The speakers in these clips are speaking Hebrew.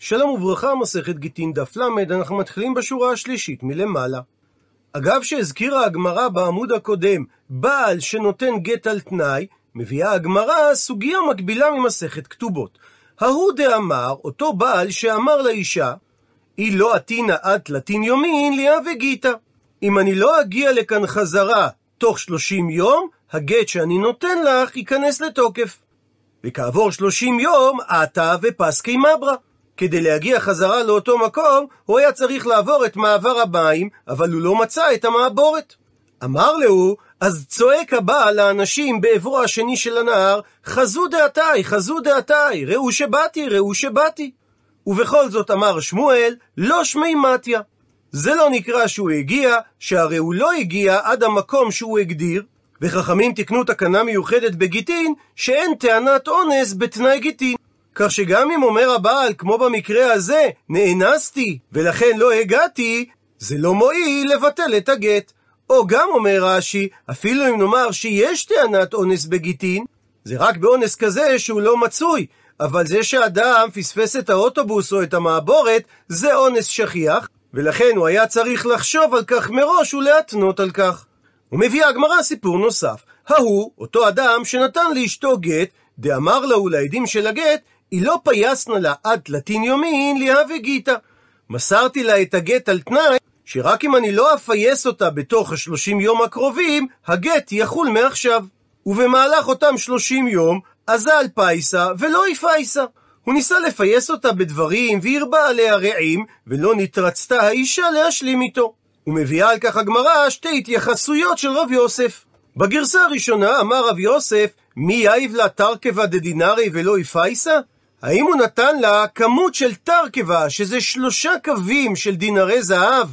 שלום וברכה, מסכת גיטין דף ל, אנחנו מתחילים בשורה השלישית מלמעלה. אגב שהזכירה הגמרא בעמוד הקודם בעל שנותן גט על תנאי, מביאה הגמרא סוגיה מקבילה ממסכת כתובות. ההוא דאמר, אותו בעל שאמר לאישה, היא לא עתינא את לטין יומין ליה וגיתא. אם אני לא אגיע לכאן חזרה תוך שלושים יום, הגט שאני נותן לך ייכנס לתוקף. וכעבור שלושים יום, עתה ופסקי מברה. כדי להגיע חזרה לאותו מקום, הוא היה צריך לעבור את מעבר המים, אבל הוא לא מצא את המעבורת. אמר לו, אז צועק הבעל לאנשים בעברו השני של הנהר, חזו דעתי, חזו דעתי, ראו שבאתי, ראו שבאתי. ובכל זאת אמר שמואל, לא שמי מתיה. זה לא נקרא שהוא הגיע, שהרי הוא לא הגיע עד המקום שהוא הגדיר, וחכמים תקנו תקנה מיוחדת בגיטין, שאין טענת אונס בתנאי גיטין. כך שגם אם אומר הבעל, כמו במקרה הזה, נאנסתי, ולכן לא הגעתי, זה לא מועיל לבטל את הגט. או גם אומר רש"י, אפילו אם נאמר שיש טענת אונס בגיטין, זה רק באונס כזה שהוא לא מצוי, אבל זה שאדם פספס את האוטובוס או את המעבורת, זה אונס שכיח, ולכן הוא היה צריך לחשוב על כך מראש ולהתנות על כך. ומביאה הגמרא סיפור נוסף. ההוא, אותו אדם שנתן לאשתו גט, דאמר לה ולעדים של הגט, היא לא פייסנה לה עד תלתין יומין ליהווה גיתא. מסרתי לה את הגט על תנאי, שרק אם אני לא אפייס אותה בתוך השלושים יום הקרובים, הגט יחול מעכשיו. ובמהלך אותם שלושים יום, אזל פייסה ולא יפייסה. הוא ניסה לפייס אותה בדברים, והרבה עליה רעים, ולא נתרצתה האישה להשלים איתו. ומביאה על כך הגמרא שתי התייחסויות של רב יוסף. בגרסה הראשונה אמר רב יוסף, מי יאיב לה תרכבה דדינרי ולא יפייסה? האם הוא נתן לה כמות של תרכבה, שזה שלושה קווים של דינרי זהב,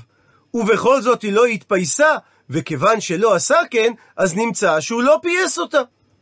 ובכל זאת היא לא התפייסה, וכיוון שלא עשה כן, אז נמצא שהוא לא פייס אותה.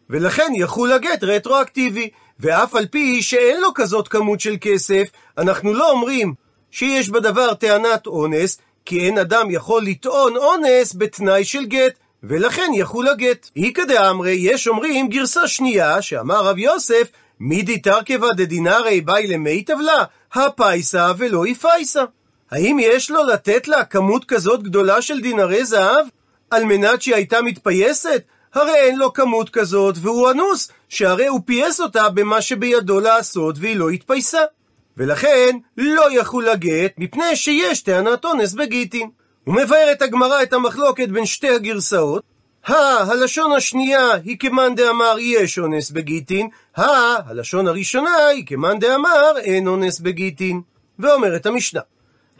ולכן יחול הגט רטרואקטיבי, ואף על פי שאין לו כזאת כמות של כסף, אנחנו לא אומרים שיש בדבר טענת אונס, כי אין אדם יכול לטעון אונס בתנאי של גט, ולכן יחול הגט. איכא דאמרי, יש אומרים גרסה שנייה, שאמר רב יוסף, מידי תרכבה דדינרי באי למי טבלה, הפייסה ולא יפייסה. האם יש לו לתת לה כמות כזאת גדולה של דינרי זהב? על מנת שהיא הייתה מתפייסת? הרי אין לו כמות כזאת, והוא אנוס, שהרי הוא פייס אותה במה שבידו לעשות, והיא לא התפייסה. ולכן לא יחול הגט, מפני שיש טענת אונס בגיטין. הוא מבאר את הגמרא את המחלוקת בין שתי הגרסאות. הא, הלשון השנייה היא כמאן דאמר יש אונס בגיטין, הא, הלשון הראשונה היא כמאן דאמר אין אונס בגיטין. ואומרת המשנה,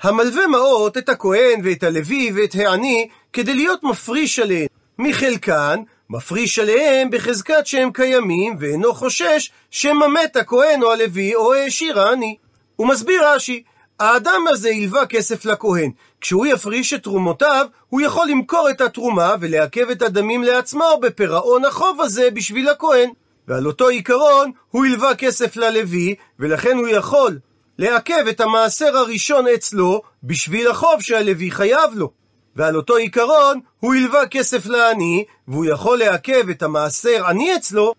המלווה מעות את הכהן ואת הלוי ואת העני כדי להיות מפריש עליהן מחלקן, מפריש עליהם בחזקת שהם קיימים, ואינו חושש שמא מת הכהן או הלוי או העשיר העני. הוא מסביר רש"י, האדם הזה הלווה כסף לכהן. כשהוא יפריש את תרומותיו, הוא יכול למכור את התרומה ולעכב את הדמים לעצמו בפירעון החוב הזה בשביל הכהן. ועל אותו עיקרון, הוא הלווה כסף ללוי, ולכן הוא יכול לעכב את המעשר הראשון אצלו בשביל החוב שהלוי חייב לו. ועל אותו עיקרון, הוא הלווה כסף לעני, והוא יכול לעכב את המעשר עני אצלו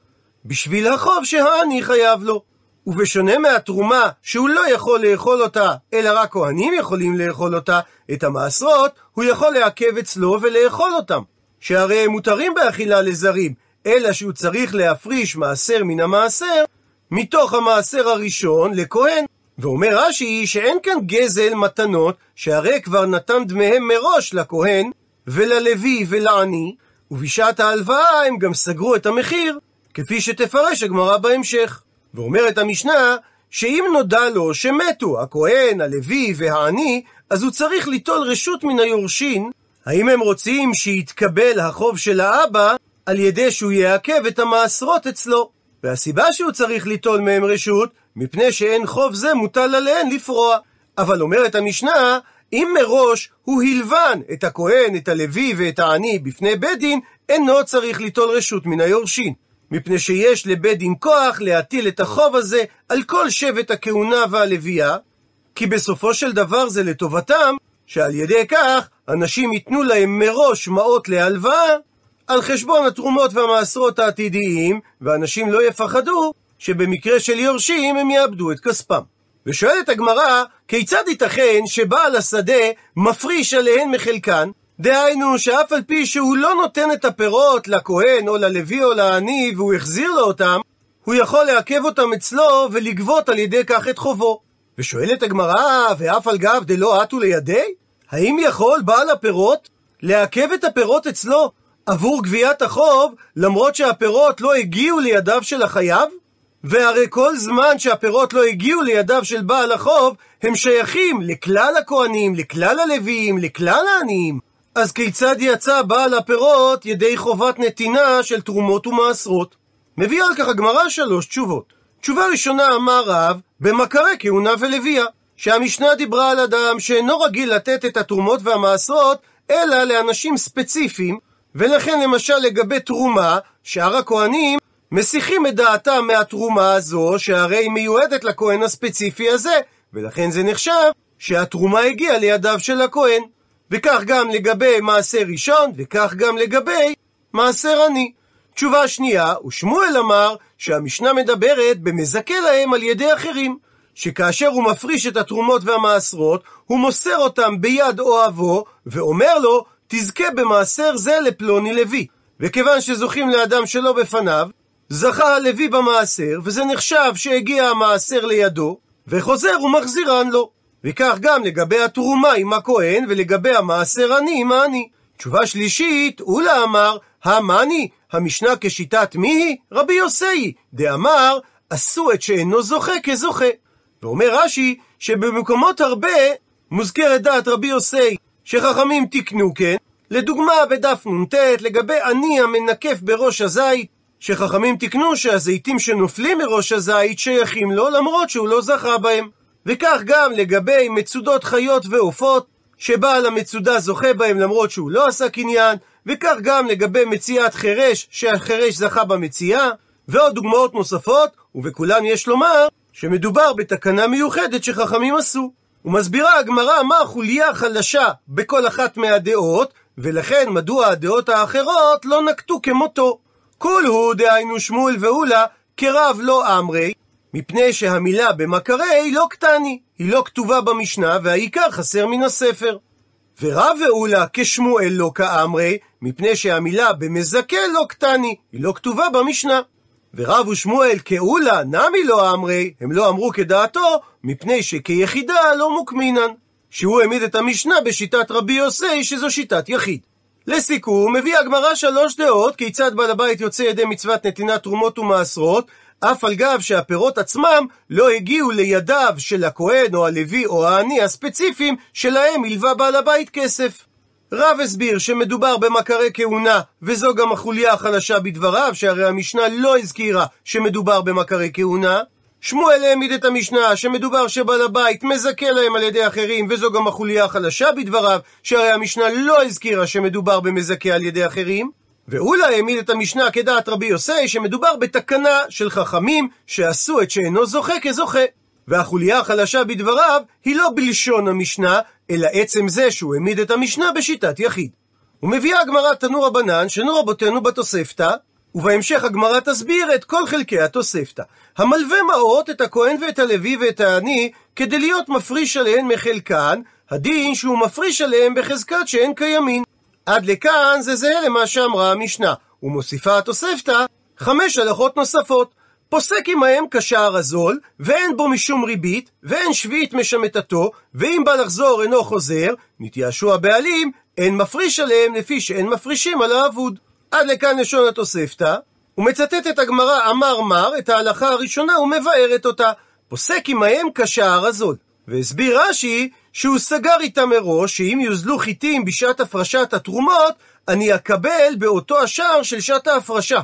בשביל החוב שהעני חייב לו. ובשונה מהתרומה שהוא לא יכול לאכול אותה, אלא רק כהנים יכולים לאכול אותה, את המעשרות, הוא יכול לעכב אצלו ולאכול אותם. שהרי הם מותרים באכילה לזרים, אלא שהוא צריך להפריש מעשר מן המעשר, מתוך המעשר הראשון לכהן. ואומר רש"י שאין כאן גזל מתנות, שהרי כבר נתן דמיהם מראש לכהן, וללוי ולעני, ובשעת ההלוואה הם גם סגרו את המחיר, כפי שתפרש הגמרא בהמשך. ואומרת המשנה, שאם נודע לו שמתו הכהן, הלוי והעני, אז הוא צריך ליטול רשות מן היורשין, האם הם רוצים שיתקבל החוב של האבא על ידי שהוא יעכב את המעשרות אצלו. והסיבה שהוא צריך ליטול מהם רשות, מפני שאין חוב זה מוטל עליהן לפרוע. אבל אומרת המשנה, אם מראש הוא הלבן את הכהן, את הלוי ואת העני בפני בית דין, אינו צריך ליטול רשות מן היורשין. מפני שיש לבית דין כוח להטיל את החוב הזה על כל שבט הכהונה והלוויה, כי בסופו של דבר זה לטובתם, שעל ידי כך אנשים ייתנו להם מראש מעות להלוואה, על חשבון התרומות והמעשרות העתידיים, ואנשים לא יפחדו שבמקרה של יורשים הם יאבדו את כספם. ושואלת הגמרא, כיצד ייתכן שבעל השדה מפריש עליהן מחלקן? דהיינו שאף על פי שהוא לא נותן את הפירות לכהן או ללוי או לעני והוא החזיר לו אותם, הוא יכול לעכב אותם אצלו ולגבות על ידי כך את חובו. ושואלת הגמרא, ואף על גב דלא עטו לידי? האם יכול בעל הפירות לעכב את הפירות אצלו עבור גביית החוב, למרות שהפירות לא הגיעו לידיו של החייב? והרי כל זמן שהפירות לא הגיעו לידיו של בעל החוב, הם שייכים לכלל הכהנים, לכלל הלוויים, לכלל העניים. אז כיצד יצא בעל הפירות ידי חובת נתינה של תרומות ומעשרות? מביאה על כך הגמרא שלוש תשובות. תשובה ראשונה אמר רב, במכרי כהונה ולוויה, שהמשנה דיברה על אדם שאינו רגיל לתת את התרומות והמעשרות, אלא לאנשים ספציפיים, ולכן למשל לגבי תרומה, שאר הכהנים מסיחים את דעתם מהתרומה הזו, שהרי היא מיועדת לכהן הספציפי הזה, ולכן זה נחשב שהתרומה הגיעה לידיו של הכהן. וכך גם לגבי מעשר ראשון, וכך גם לגבי מעשר עני. תשובה שנייה, ושמואל אמר שהמשנה מדברת במזכה להם על ידי אחרים, שכאשר הוא מפריש את התרומות והמעשרות, הוא מוסר אותם ביד אוהבו, ואומר לו, תזכה במעשר זה לפלוני לוי. וכיוון שזוכים לאדם שלא בפניו, זכה הלוי במעשר, וזה נחשב שהגיע המעשר לידו, וחוזר ומחזירן לו. וכך גם לגבי התרומה עם הכהן, ולגבי המעשר עני עם העני. תשובה שלישית, אולה אמר, המאני, המשנה כשיטת מי היא? רבי יוסי, דאמר, עשו את שאינו זוכה כזוכה. ואומר רש"י, שבמקומות הרבה מוזכרת דעת רבי יוסי, שחכמים תיקנו כן, לדוגמה בדף נ"ט, לגבי עני המנקף בראש הזית, שחכמים תיקנו שהזיתים שנופלים מראש הזית שייכים לו למרות שהוא לא זכה בהם. וכך גם לגבי מצודות חיות ועופות, שבעל המצודה זוכה בהם למרות שהוא לא עשה קניין, וכך גם לגבי מציאת חירש, שהחירש זכה במציאה, ועוד דוגמאות נוספות, ובכולן יש לומר שמדובר בתקנה מיוחדת שחכמים עשו. ומסבירה הגמרא מה החוליה החלשה בכל אחת מהדעות, ולכן מדוע הדעות האחרות לא נקטו כמותו. כול הוא, דהיינו שמואל ואולה, כרב לא אמרי, מפני שהמילה במקרי לא קטני, היא לא כתובה במשנה, והעיקר חסר מן הספר. ורב ואולה כשמואל לא כאמרי, מפני שהמילה במזכה לא קטני, היא לא כתובה במשנה. ורב ושמואל כאולה נמי לא אמרי, הם לא אמרו כדעתו, מפני שכיחידה לא מוקמינן. שהוא העמיד את המשנה בשיטת רבי יוסי, שזו שיטת יחיד. לסיכום, מביא הגמרא שלוש דעות כיצד בעל הבית יוצא ידי מצוות נתינת תרומות ומעשרות, אף על גב שהפירות עצמם לא הגיעו לידיו של הכהן או הלוי או העני הספציפיים שלהם הלווה בעל הבית כסף. רב הסביר שמדובר במכרי כהונה, וזו גם החוליה החלשה בדבריו, שהרי המשנה לא הזכירה שמדובר במכרי כהונה. שמואל העמיד את המשנה שמדובר שבעל הבית מזכה להם על ידי אחרים, וזו גם החוליה החלשה בדבריו, שהרי המשנה לא הזכירה שמדובר במזכה על ידי אחרים. ואולי העמיד את המשנה כדעת רבי יוסי שמדובר בתקנה של חכמים שעשו את שאינו זוכה כזוכה. והחוליה החלשה בדבריו היא לא בלשון המשנה, אלא עצם זה שהוא העמיד את המשנה בשיטת יחיד. ומביאה הגמרא תנו רבנן, שנו רבותינו בתוספתא, ובהמשך הגמרא תסביר את כל חלקי התוספתא. המלווה מעות את הכהן ואת הלוי ואת העני, כדי להיות מפריש עליהן מחלקן, הדין שהוא מפריש עליהן בחזקת שאין קיימין. עד לכאן זה זהה למה שאמרה המשנה, ומוסיפה התוספתא חמש הלכות נוספות. פוסק עמהם כשער הזול, ואין בו משום ריבית, ואין שביעית משמטתו, ואם בא לחזור אינו חוזר, נתייאשו הבעלים, אין מפריש עליהם לפי שאין מפרישים על האבוד. עד לכאן לשון התוספתא, ומצטט את הגמרא אמר מר, את ההלכה הראשונה, ומבארת אותה. פוסק עמהם כשער הזול. והסביר רש"י שהוא סגר איתם מראש שאם יוזלו חיטים בשעת הפרשת התרומות, אני אקבל באותו השער של שעת ההפרשה.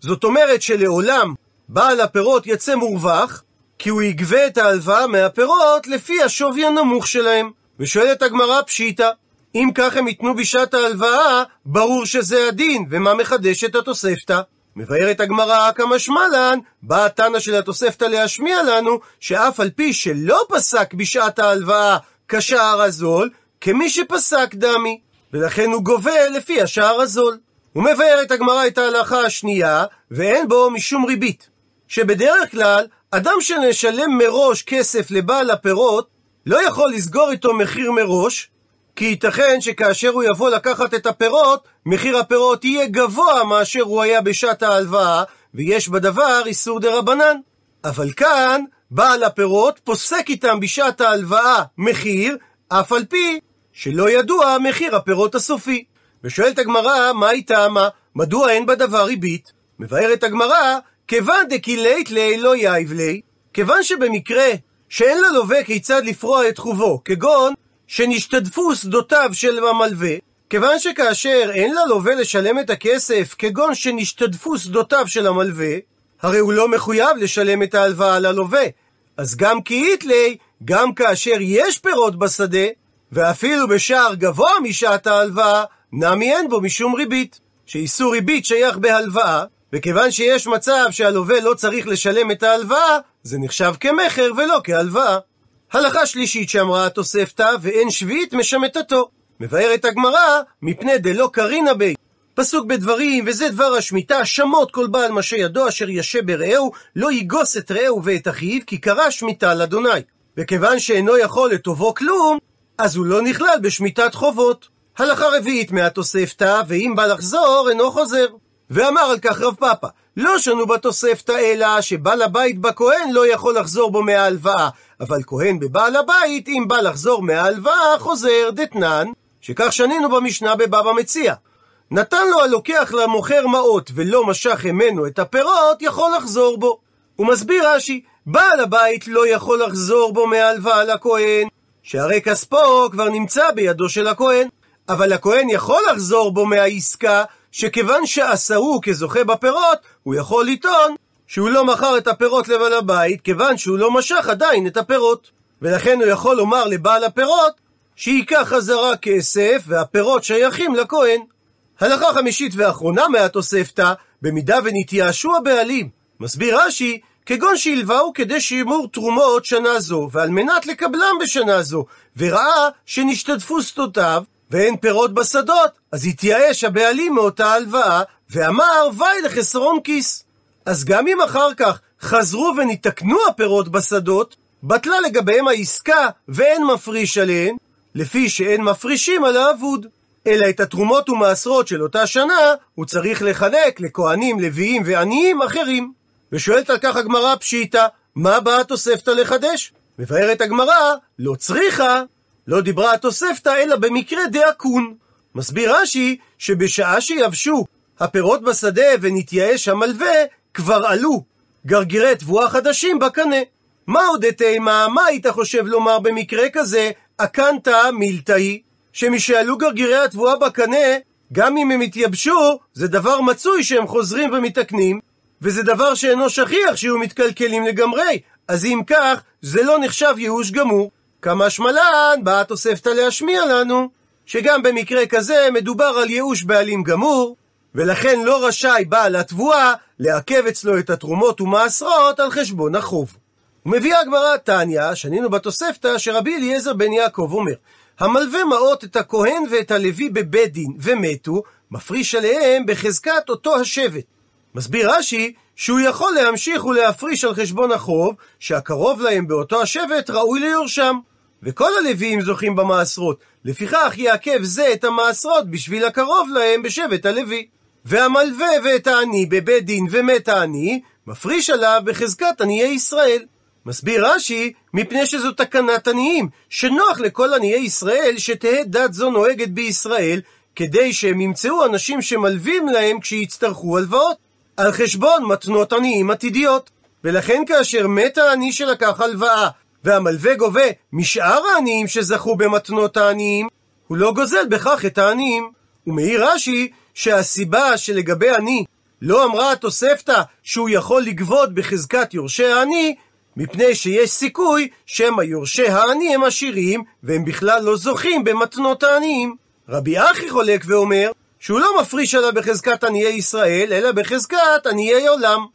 זאת אומרת שלעולם בעל הפירות יצא מורווח, כי הוא יגבה את ההלוואה מהפירות לפי השווי הנמוך שלהם. ושואלת הגמרא פשיטא, אם כך הם ייתנו בשעת ההלוואה, ברור שזה הדין, ומה מחדש את התוספתא? מבארת הגמרא כמשמע לן, באה התנא של התוספתא להשמיע לנו, שאף על פי שלא פסק בשעת ההלוואה כשער הזול, כמי שפסק דמי, ולכן הוא גובה לפי השער הזול. הוא מבאר את הגמרא את ההלכה השנייה, ואין בו משום ריבית. שבדרך כלל, אדם שנשלם מראש כסף לבעל הפירות, לא יכול לסגור איתו מחיר מראש, כי ייתכן שכאשר הוא יבוא לקחת את הפירות, מחיר הפירות יהיה גבוה מאשר הוא היה בשעת ההלוואה, ויש בדבר איסור דה רבנן. אבל כאן, בעל הפירות פוסק איתם בשעת ההלוואה מחיר, אף על פי שלא ידוע מחיר הפירות הסופי. ושואלת הגמרא, מה היא טעמה? מדוע אין בדבר ריבית? מבארת הגמרא, כיוון דקילית ליה לא יאיב ליה, כיוון שבמקרה שאין ללווה כיצד לפרוע את חובו, כגון שנשתדפו שדותיו של המלווה, כיוון שכאשר אין ללווה לשלם את הכסף, כגון שנשתדפו שדותיו של המלווה, הרי הוא לא מחויב לשלם את ההלוואה ללווה. אז גם כאית ליה, גם כאשר יש פירות בשדה, ואפילו בשער גבוה משעת ההלוואה, נמי אין בו משום ריבית. שאיסור ריבית שייך בהלוואה, וכיוון שיש מצב שהלווה לא צריך לשלם את ההלוואה, זה נחשב כמכר ולא כהלוואה. הלכה שלישית שאמרה התוספתא, ואין שביעית משמטתו. מבארת הגמרא, מפני דלא קרינא בי. פסוק בדברים, וזה דבר השמיטה, שמות כל בעל משה ידו אשר ישה ברעהו, לא יגוס את רעהו ואת אחיו, כי קרא שמיטה לאדוני. וכיוון שאינו יכול לטובו כלום, אז הוא לא נכלל בשמיטת חובות. הלכה רביעית מהתוספתא, ואם בא לחזור, אינו חוזר. ואמר על כך רב פאפא, לא שנו בתוספתא אלא שבעל הבית בכהן לא יכול לחזור בו מההלוואה, אבל כהן בבעל הבית, אם בא לחזור מההלוואה, חוזר דתנן, שכך שנינו במשנה בבבא מציע. נתן לו הלוקח למוכר מעות ולא משך ממנו את הפירות, יכול לחזור בו. הוא מסביר רש"י, בעל הבית לא יכול לחזור בו מההלוואה לכהן, שהרי כספו כבר נמצא בידו של הכהן. אבל הכהן יכול לחזור בו מהעסקה, שכיוון שעשהו כזוכה בפירות, הוא יכול לטעון שהוא לא מכר את הפירות לבעל הבית, כיוון שהוא לא משך עדיין את הפירות. ולכן הוא יכול לומר לבעל הפירות, שייקח חזרה כסף, והפירות שייכים לכהן. הלכה חמישית ואחרונה מהתוספתא, במידה ונתייאשו הבעלים. מסביר רש"י, כגון שהלוואו כדי שימור תרומות שנה זו, ועל מנת לקבלם בשנה זו, וראה שנשתתפו שדותיו, ואין פירות בשדות, אז התייאש הבעלים מאותה הלוואה, ואמר, וי לחסרון כיס. אז גם אם אחר כך חזרו וניתקנו הפירות בשדות, בטלה לגביהם העסקה ואין מפריש עליהן, לפי שאין מפרישים על האבוד. אלא את התרומות ומעשרות של אותה שנה, הוא צריך לחלק לכהנים, לוויים ועניים אחרים. ושואלת על כך הגמרא פשיטא, מה באה התוספתא לחדש? מבארת הגמרא, לא צריכה, לא דיברה התוספתא אלא במקרה דאקון. מסביר רש"י שבשעה שיבשו הפירות בשדה ונתייאש המלווה, כבר עלו גרגירי תבואה חדשים בקנה. מה עוד תימה, מה היית חושב לומר במקרה כזה? אקנתא מילתאי, שמשעלו גרגירי התבואה בקנה, גם אם הם התייבשו, זה דבר מצוי שהם חוזרים ומתקנים, וזה דבר שאינו שכיח שיהיו מתקלקלים לגמרי, אז אם כך, זה לא נחשב ייאוש גמור. כמה שמלן, באה התוספתא להשמיע לנו, שגם במקרה כזה מדובר על ייאוש בעלים גמור, ולכן לא רשאי בעל התבואה לעכב אצלו את התרומות ומעשרות על חשבון החוב. ומביאה הגמרא תניא, שנינו בתוספתא, שרבי אליעזר בן יעקב אומר, המלווה מעות את הכהן ואת הלוי בבית דין ומתו, מפריש עליהם בחזקת אותו השבט. מסביר רש"י שהוא יכול להמשיך ולהפריש על חשבון החוב, שהקרוב להם באותו השבט ראוי ליורשם. וכל הלוויים זוכים במעשרות, לפיכך יעכב זה את המעשרות בשביל הקרוב להם בשבט הלוי. והמלווה ואת העני בבית דין ומת העני, מפריש עליו בחזקת עניי ישראל. מסביר רש"י, מפני שזו תקנת עניים, שנוח לכל עניי ישראל שתהא דת זו נוהגת בישראל, כדי שהם ימצאו אנשים שמלווים להם כשיצטרכו הלוואות, על חשבון מתנות עניים עתידיות. ולכן כאשר מת העני שלקח הלוואה, והמלווה גובה משאר העניים שזכו במתנות העניים, הוא לא גוזל בכך את העניים. ומעיר רש"י שהסיבה שלגבי עני לא אמרה התוספתא שהוא יכול לגבות בחזקת יורשי העני, מפני שיש סיכוי שמא יורשי העני הם עשירים, והם בכלל לא זוכים במתנות העניים. רבי אחי חולק ואומר שהוא לא מפריש עליו בחזקת עניי ישראל, אלא בחזקת עניי עולם.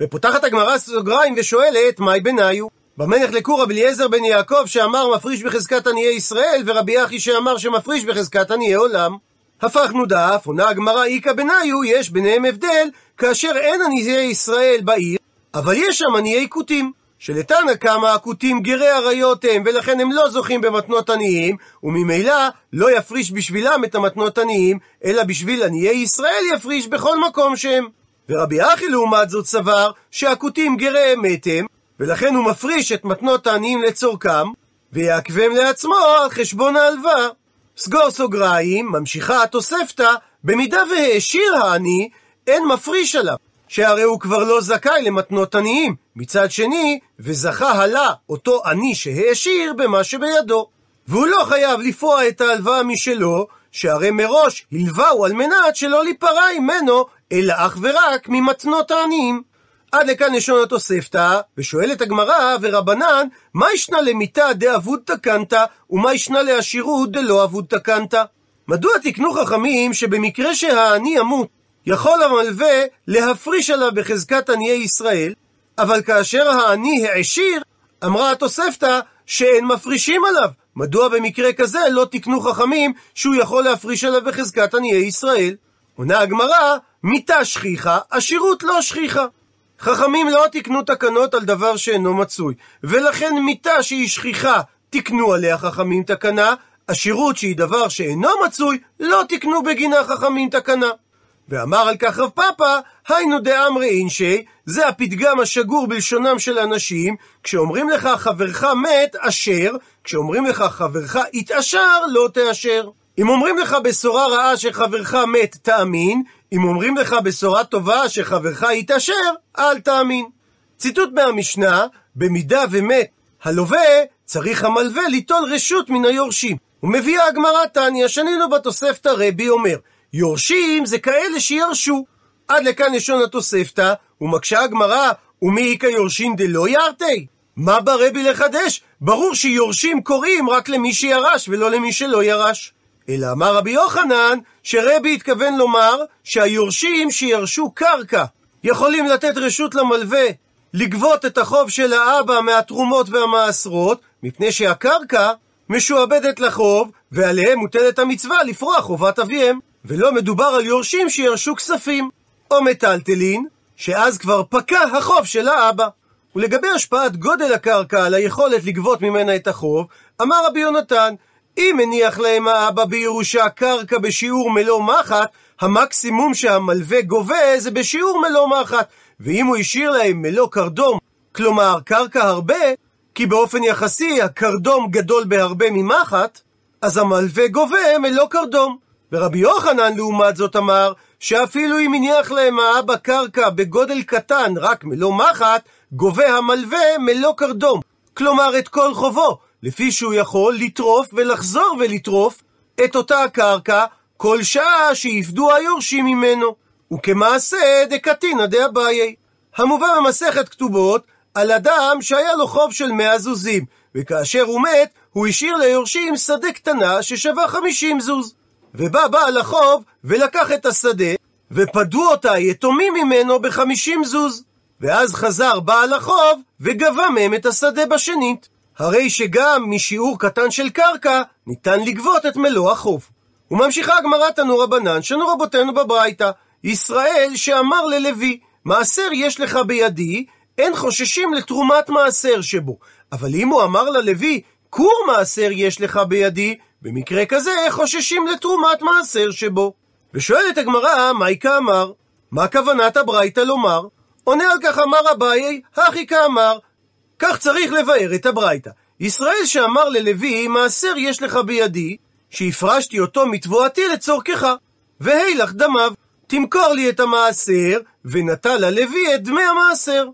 ופותחת הגמרא סוגריים ושואלת, מהי בניו? במה נחלקו רבי אליעזר בן יעקב שאמר מפריש בחזקת עניי ישראל, ורבי אחי שאמר שמפריש בחזקת עניי עולם? הפכנו דף, עונה הגמרא איכא בניו, יש ביניהם הבדל, כאשר אין עניי ישראל בעיר, אבל יש שם עניי כותים. שלתנא קמא הכותים גרי עריות הם, ולכן הם לא זוכים במתנות עניים, וממילא לא יפריש בשבילם את המתנות עניים, אלא בשביל עניי ישראל יפריש בכל מקום שהם. ורבי אחי לעומת זאת סבר שהכותים גרי אמת הם, ולכן הוא מפריש את מתנות העניים לצורכם, ויעכבם לעצמו על חשבון ההלוואה. סגור סוגריים, ממשיכה התוספתא, במידה והעשיר העני, אין מפריש עליו, שהרי הוא כבר לא זכאי למתנות עניים. מצד שני, וזכה הלה אותו עני שהעשיר במה שבידו. והוא לא חייב לפרוע את ההלוואה משלו, שהרי מראש הלווהו על מנת שלא ליפרע ממנו, אלא אך ורק ממתנות העניים. עד לכאן לשון התוספתא, ושואלת הגמרא ורבנן, מה ישנה למיתה דאבוד תקנתא, ומה ישנה לעשירות דלא אבוד תקנתא? מדוע תקנו חכמים שבמקרה שהעני ימות, יכול המלווה להפריש עליו בחזקת עניי ישראל, אבל כאשר העני העשיר, אמרה התוספתא שאין מפרישים עליו. מדוע במקרה כזה לא תקנו חכמים שהוא יכול להפריש עליו בחזקת עניי ישראל? עונה הגמרא, מיתה שכיחה, עשירות לא שכיחה. חכמים לא תקנו תקנות על דבר שאינו מצוי, ולכן מיתה שהיא שכיחה, תקנו עליה חכמים תקנה, עשירות שהיא דבר שאינו מצוי, לא תקנו בגינה חכמים תקנה. ואמר על כך רב פאפא, היינו דאמרי אינשי, זה הפתגם השגור בלשונם של אנשים, כשאומרים לך חברך מת, אשר, כשאומרים לך חברך התעשר, לא תאשר. אם אומרים לך בשורה רעה שחברך מת, תאמין, אם אומרים לך בשורה טובה שחברך יתעשר, אל תאמין. ציטוט מהמשנה, במידה ומת הלווה, צריך המלווה ליטול רשות מן היורשים. ומביאה הגמרא תניא, שנינו בתוספתא רבי אומר, יורשים זה כאלה שירשו. עד לכאן לשון התוספתא, ומקשה הגמרא, ומי איכא יורשין דלא ירתי? מה ברבי לחדש? ברור שיורשים קוראים רק למי שירש ולא למי שלא ירש. אלא אמר רבי יוחנן, שרבי התכוון לומר שהיורשים שירשו קרקע יכולים לתת רשות למלווה לגבות את החוב של האבא מהתרומות והמעשרות, מפני שהקרקע משועבדת לחוב, ועליהם מוטלת המצווה לפרוע חובת אביהם. ולא מדובר על יורשים שירשו כספים, או מטלטלין, שאז כבר פקע החוב של האבא. ולגבי השפעת גודל הקרקע על היכולת לגבות ממנה את החוב, אמר רבי יונתן, אם הניח להם האבא בירושה קרקע בשיעור מלוא מחט, המקסימום שהמלווה גובה זה בשיעור מלוא מחט, ואם הוא השאיר להם מלוא קרדום, כלומר קרקע הרבה, כי באופן יחסי הקרדום גדול בהרבה ממחט, אז המלווה גובה מלוא קרדום. ורבי יוחנן לעומת זאת אמר, שאפילו אם הניח להם האבא קרקע בגודל קטן, רק מלוא מחט, גובה המלווה מלוא קרדום. כלומר את כל חובו, לפי שהוא יכול לטרוף ולחזור ולטרוף את אותה הקרקע כל שעה שיפדו היורשים ממנו. וכמעשה דקתינא דאביי. המובא במסכת כתובות על אדם שהיה לו חוב של מאה זוזים, וכאשר הוא מת, הוא השאיר ליורשים שדה קטנה ששווה חמישים זוז. ובא בעל החוב ולקח את השדה, ופדו אותה יתומים ממנו בחמישים זוז. ואז חזר בעל החוב וגבה מהם את השדה בשנית. הרי שגם משיעור קטן של קרקע ניתן לגבות את מלוא החוב. וממשיכה הגמרא תנו רבנן, שנו רבותינו בברייתא, ישראל שאמר ללוי, מעשר יש לך בידי, אין חוששים לתרומת מעשר שבו. אבל אם הוא אמר ללוי, כור מעשר יש לך בידי, במקרה כזה חוששים לתרומת מעשר שבו. ושואלת הגמרא, מהי כאמר? מה כוונת הברייתא לומר? עונה על כך אמר אביי, הכי כאמר. כך צריך לבאר את הברייתא. ישראל שאמר ללוי, מעשר יש לך בידי, שהפרשתי אותו מתבואתי לצורכך. והילך דמיו, תמכור לי את המעשר, ונטל הלוי את דמי המעשר.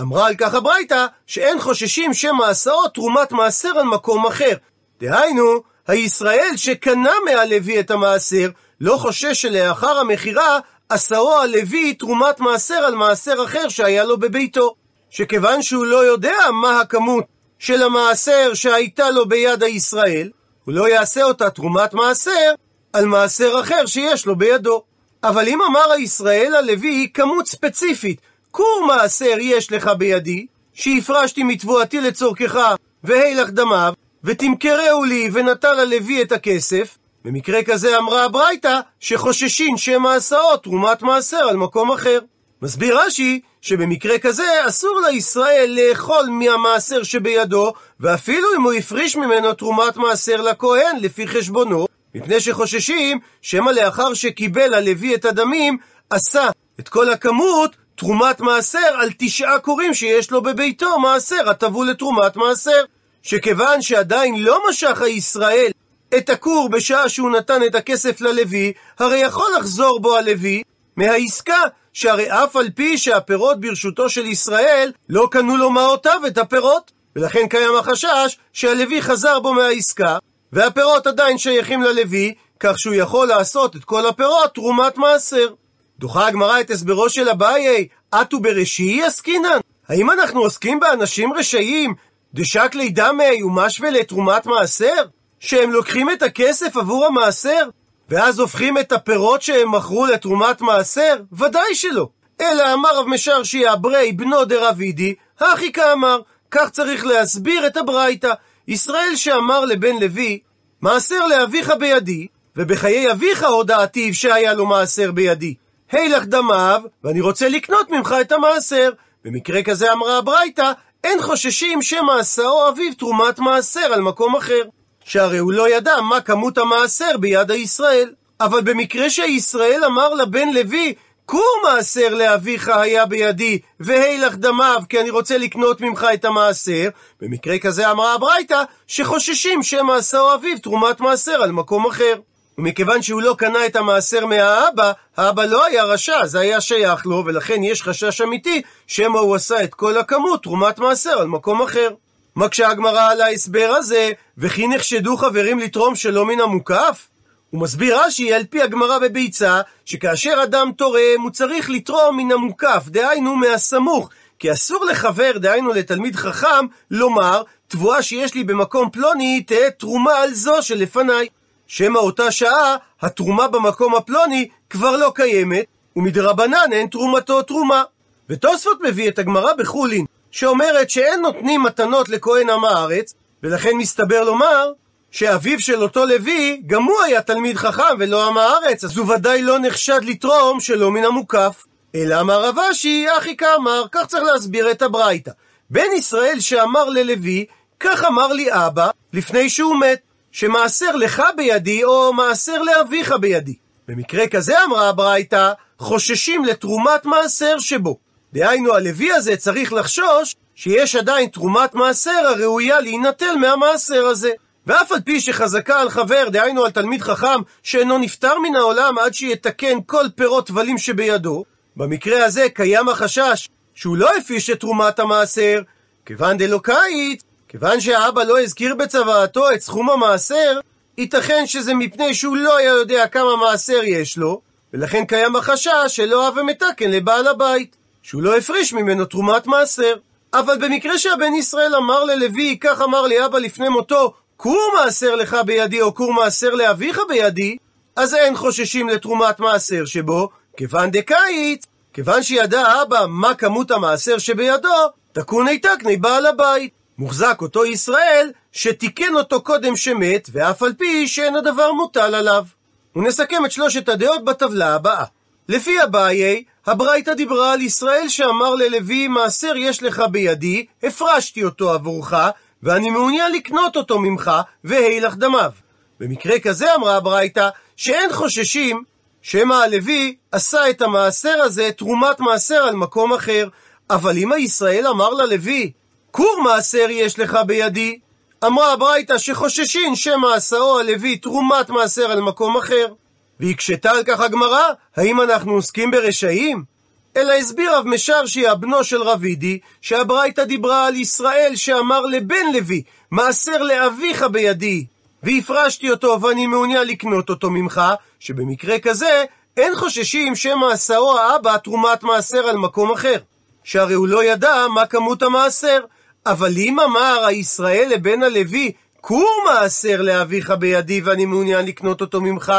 אמרה על כך הברייתא, שאין חוששים שמא תרומת מעשר על מקום אחר. דהיינו, הישראל שקנה מהלוי את המעשר, לא חושש שלאחר המכירה עשאו הלוי תרומת מעשר על מעשר אחר שהיה לו בביתו. שכיוון שהוא לא יודע מה הכמות של המעשר שהייתה לו ביד הישראל, הוא לא יעשה אותה תרומת מעשר על מעשר אחר שיש לו בידו. אבל אם אמר הישראל הלוי כמות ספציפית, כור מעשר יש לך בידי, שהפרשתי מתבואתי לצורכך, והילך דמיו, ותמכרהו לי ונטל הלוי את הכסף, במקרה כזה אמרה הברייתא שחוששין שמא הסעות תרומת מעשר על מקום אחר. מסביר רש"י שבמקרה כזה אסור לישראל לאכול מהמעשר שבידו, ואפילו אם הוא הפריש ממנו תרומת מעשר לכהן לפי חשבונו, מפני שחוששים שמא לאחר שקיבל הלוי את הדמים, עשה את כל הכמות תרומת מעשר על תשעה קורים שיש לו בביתו, מעשר הטבו לתרומת מעשר. שכיוון שעדיין לא משך הישראל את הכור בשעה שהוא נתן את הכסף ללוי, הרי יכול לחזור בו הלוי מהעסקה, שהרי אף על פי שהפירות ברשותו של ישראל, לא קנו לו מעותיו את הפירות. ולכן קיים החשש שהלוי חזר בו מהעסקה, והפירות עדיין שייכים ללוי, כך שהוא יכול לעשות את כל הפירות תרומת מעשר. דוחה הגמרא את הסברו של אביי, אטו בראשי עסקינן? האם אנחנו עוסקים באנשים רשעים, דשקלי דמי ומשווה לתרומת מעשר? שהם לוקחים את הכסף עבור המעשר, ואז הופכים את הפירות שהם מכרו לתרומת מעשר? ודאי שלא. אלא אמר רב משרשי אברי בנו דרבידי, הכי כאמר, כך צריך להסביר את הברייתא. ישראל שאמר לבן לוי, מעשר לאביך בידי, ובחיי אביך הודעתיו שהיה לו מעשר בידי. הילך דמיו, ואני רוצה לקנות ממך את המעשר. במקרה כזה אמרה הברייתא, אין חוששים שמא עשאו אביו תרומת מעשר על מקום אחר. שהרי הוא לא ידע מה כמות המעשר ביד הישראל. אבל במקרה שישראל אמר לבן לוי, כור מעשר לאביך היה בידי, והילך דמיו, כי אני רוצה לקנות ממך את המעשר. במקרה כזה אמרה הברייתא, שחוששים שמא עשאו אביו תרומת מעשר על מקום אחר. ומכיוון שהוא לא קנה את המעשר מהאבא, האבא לא היה רשע, זה היה שייך לו, ולכן יש חשש אמיתי שמא הוא עשה את כל הכמות תרומת מעשר על מקום אחר. מקשה הגמרא על ההסבר הזה, וכי נחשדו חברים לתרום שלא מן המוקף? הוא מסביר רש"י על פי הגמרא בביצה, שכאשר אדם תורם הוא צריך לתרום מן המוקף, דהיינו מהסמוך, כי אסור לחבר, דהיינו לתלמיד חכם, לומר, תבואה שיש לי במקום פלוני תהא תרומה על זו שלפניי. שמא אותה שעה, התרומה במקום הפלוני כבר לא קיימת, ומדרבנן אין תרומתו תרומה. ותוספות מביא את הגמרא בחולין, שאומרת שאין נותנים מתנות לכהן עם הארץ, ולכן מסתבר לומר שאביו של אותו לוי, גם הוא היה תלמיד חכם ולא עם הארץ, אז הוא ודאי לא נחשד לתרום שלא מן המוקף. אלא אמר רב אשי, אחי כאמר, כך צריך להסביר את הברייתא. בן ישראל שאמר ללוי, כך אמר לי אבא, לפני שהוא מת. שמעשר לך בידי, או מעשר לאביך בידי. במקרה כזה אמרה הברייתא, חוששים לתרומת מעשר שבו. דהיינו, הלוי הזה צריך לחשוש שיש עדיין תרומת מעשר הראויה להינטל מהמעשר הזה. ואף על פי שחזקה על חבר, דהיינו על תלמיד חכם, שאינו נפטר מן העולם עד שיתקן כל פירות טבלים שבידו, במקרה הזה קיים החשש שהוא לא הפיש את תרומת המעשר, כיוון דלוקאית, כיוון שהאבא לא הזכיר בצוואתו את סכום המעשר, ייתכן שזה מפני שהוא לא היה יודע כמה מעשר יש לו, ולכן קיים החשש שלא הווה מתקן לבעל הבית, שהוא לא הפריש ממנו תרומת מעשר. אבל במקרה שהבן ישראל אמר ללוי, כך אמר לי אבא לפני מותו, כור מעשר לך בידי או כור מעשר לאביך בידי, אז אין חוששים לתרומת מעשר שבו, כיוון דקאית, כיוון שידע אבא מה כמות המעשר שבידו, תקוני תקני בעל הבית. מוחזק אותו ישראל שתיקן אותו קודם שמת, ואף על פי שאין הדבר מוטל עליו. ונסכם את שלושת הדעות בטבלה הבאה. לפי אביי, הברייתא דיברה על ישראל שאמר ללוי, מעשר יש לך בידי, הפרשתי אותו עבורך, ואני מעוניין לקנות אותו ממך, והילך דמיו. במקרה כזה אמרה הברייתא, שאין חוששים שמא הלוי עשה את המעשר הזה תרומת מעשר על מקום אחר. אבל אם הישראל אמר ללוי, כור מעשר יש לך בידי. אמרה הברייתא שחוששין שמא עשאו הלוי תרומת מעשר על מקום אחר. והקשתה על כך הגמרא, האם אנחנו עוסקים ברשעים? אלא הסביר רב משרשי, הבנו של רבידי, שהברייתא דיברה על ישראל שאמר לבן לוי, מעשר לאביך בידי, והפרשתי אותו ואני מעוניין לקנות אותו ממך, שבמקרה כזה אין חוששים שמא עשאו האבא תרומת מעשר על מקום אחר, שהרי הוא לא ידע מה כמות המעשר, אבל אם אמר הישראל לבן הלוי, כור מעשר לאביך בידי ואני מעוניין לקנות אותו ממך,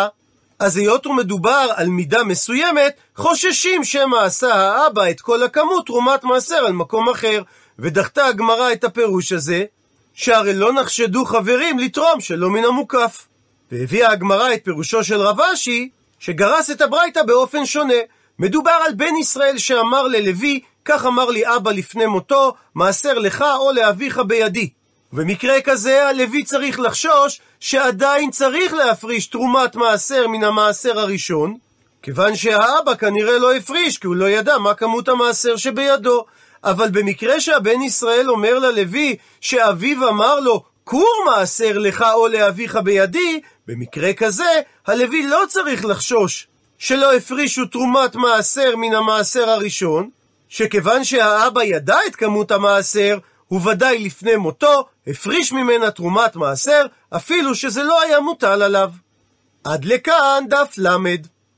אז היות ומדובר על מידה מסוימת, חוששים שמא עשה האבא את כל הכמות תרומת מעשר על מקום אחר. ודחתה הגמרא את הפירוש הזה, שהרי לא נחשדו חברים לתרום שלא מן המוקף. והביאה הגמרא את פירושו של רב אשי, שגרס את הברייתא באופן שונה. מדובר על בן ישראל שאמר ללוי, כך אמר לי אבא לפני מותו, מעשר לך או לאביך בידי. במקרה כזה הלוי צריך לחשוש שעדיין צריך להפריש תרומת מעשר מן המעשר הראשון, כיוון שהאבא כנראה לא הפריש, כי הוא לא ידע מה כמות המעשר שבידו. אבל במקרה שהבן ישראל אומר ללוי שאביו אמר לו, כור מעשר לך או לאביך בידי, במקרה כזה, הלוי לא צריך לחשוש שלא הפרישו תרומת מעשר מן המעשר הראשון, שכיוון שהאבא ידע את כמות המעשר, הוא ודאי לפני מותו הפריש ממנה תרומת מעשר, אפילו שזה לא היה מוטל עליו. עד לכאן דף למד.